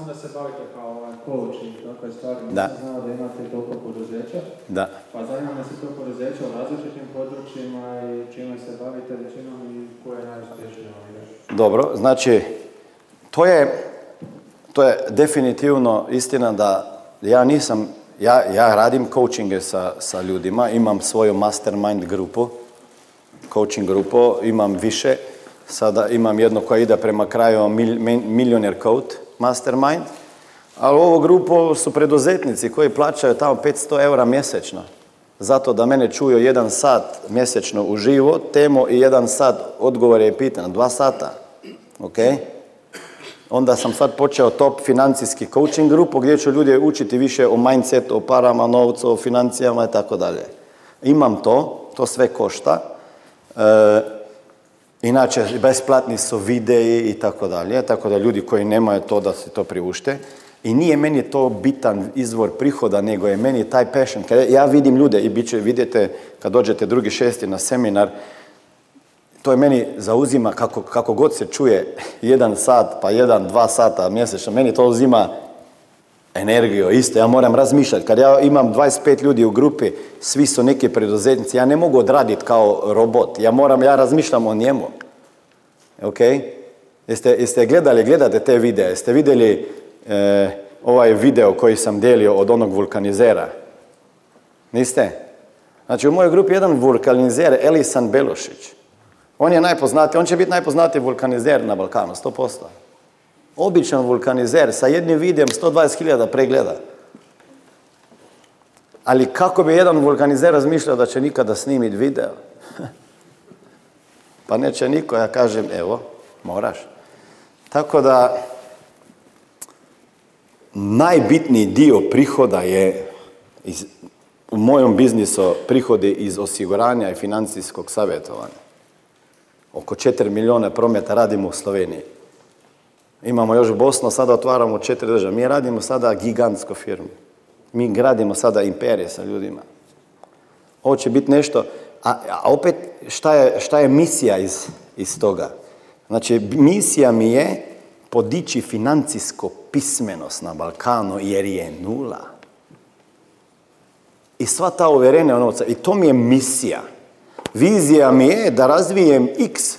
sam da se bavite kao ovaj coach i takve stvari. Da. Nisam znao da imate toliko poduzeća. Da. Pa zanima me se to poduzeća u različitim područjima i čime se bavite većinom i koje je najuspješnije Dobro, znači to je, to je definitivno istina da ja nisam, ja, ja radim coachinge sa, sa ljudima, imam svoju mastermind grupu, coaching grupu, imam više, sada imam jedno koja ide prema kraju mil, Millionaire Code Mastermind, ali ovu grupu su preduzetnici koji plaćaju tamo 500 eura mjesečno. Zato da mene čuju jedan sat mjesečno u živo, temu i jedan sat odgovore i pitanja, dva sata. Ok? Onda sam sad počeo top financijski coaching grupu gdje ću ljudi učiti više o mindsetu, o parama, novcu, o financijama i tako dalje. Imam to, to sve košta. E, inače, besplatni su videi i tako dalje, tako da ljudi koji nemaju to da se to priušte. I nije meni to bitan izvor prihoda, nego je meni taj passion. Kad ja vidim ljude i bit će, vidite kad dođete drugi šesti na seminar, to je meni zauzima kako, kako god se čuje jedan sat, pa jedan, dva sata mjesečno, meni to uzima energiju, isto, ja moram razmišljati. Kad ja imam 25 ljudi u grupi, svi su neki preduzetnici, ja ne mogu odraditi kao robot, ja moram, ja razmišljam o njemu. Ok? Jeste, jeste gledali, gledate te videe, jeste vidjeli e, ovaj video koji sam dijelio od onog vulkanizera? Niste? Znači u mojoj grupi jedan vulkanizer, Elisan Belošić. On je najpoznatiji, on će biti najpoznatiji vulkanizer na Balkanu, 100%. Običan vulkanizer sa jednim videom 120.000 pregleda. Ali kako bi jedan vulkanizer razmišljao da će nikada snimiti video? pa neće niko, ja kažem, evo, moraš. Tako da, najbitniji dio prihoda je iz, u mojom biznisu prihodi iz osiguranja i financijskog savjetovanja. Oko 4 milijuna prometa radimo u Sloveniji. Imamo još Bosnu, sada otvaramo četiri države. Mi radimo sada gigantsku firmu. Mi gradimo sada imperije sa ljudima. Ovo će biti nešto, a, opet šta je, šta je misija iz, iz toga? Znači, misija mi je podići financijsko pismenost na Balkanu jer je nula. I sva ta uvjerenja novca, i to mi je misija. Vizija mi je da razvijem x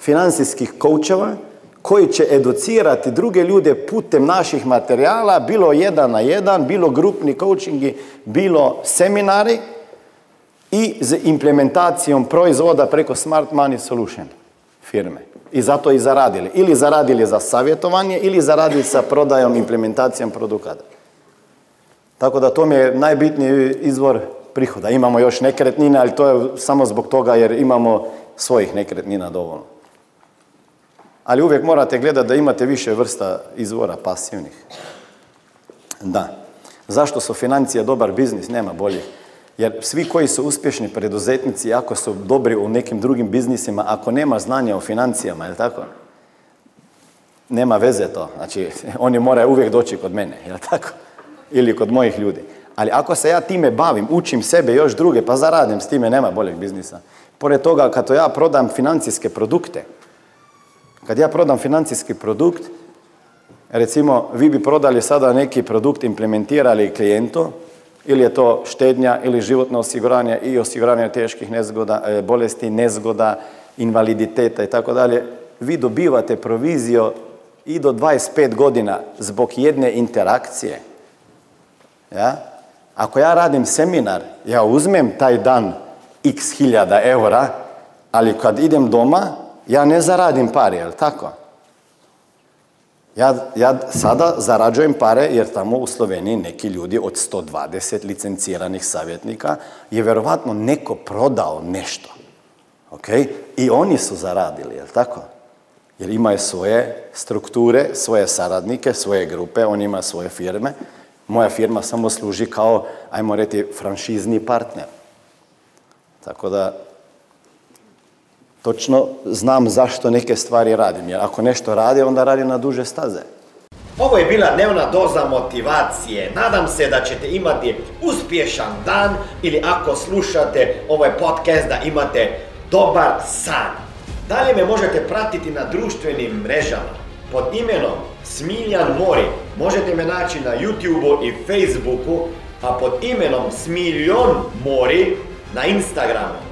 financijskih koučeva koji će educirati druge ljude putem naših materijala, bilo jedan na jedan, bilo grupni coachingi, bilo seminari i z implementacijom proizvoda preko Smart Money Solution firme. I zato i zaradili. Ili zaradili za savjetovanje, ili zaradili sa prodajom, implementacijom produkata. Tako da to mi je najbitniji izvor prihoda. Imamo još nekretnine, ali to je samo zbog toga jer imamo svojih nekretnina dovoljno. Ali uvijek morate gledati da imate više vrsta izvora pasivnih. Da. Zašto su financije dobar biznis? Nema boljih. Jer svi koji su uspješni preduzetnici, ako su dobri u nekim drugim biznisima, ako nema znanja o financijama, je tako? Nema veze to. Znači, oni moraju uvijek doći kod mene, je tako? Ili kod mojih ljudi. Ali ako se ja time bavim, učim sebe još druge, pa zaradim s time, nema boljeg biznisa. Pored toga, kad to ja prodam financijske produkte, kad ja prodam financijski produkt, recimo, vi bi prodali sada neki produkt, implementirali klijentu, ili je to štednja, ili životno osiguranje i osiguranje teških nezgoda, e, bolesti, nezgoda, invaliditeta i tako dalje, vi dobivate proviziju i do 25 godina zbog jedne interakcije. Ja? Ako ja radim seminar, ja uzmem taj dan x hiljada eura, ali kad idem doma, ja ne zaradim pare, jel tako? Ja, ja sada zarađujem pare jer tamo u Sloveniji neki ljudi od 120 licenciranih savjetnika je vjerovatno neko prodao nešto. Ok? I oni su zaradili, jel tako? Jer imaju svoje strukture, svoje saradnike, svoje grupe, on ima svoje firme. Moja firma samo služi kao, ajmo reći, franšizni partner. Tako da, točno znam zašto neke stvari radim. Jer ako nešto radi, onda radi na duže staze. Ovo je bila dnevna doza motivacije. Nadam se da ćete imati uspješan dan ili ako slušate ovaj podcast da imate dobar san. Dalje me možete pratiti na društvenim mrežama pod imenom Smiljan Mori. Možete me naći na YouTubeu i Facebooku, a pod imenom Smiljon Mori na Instagramu.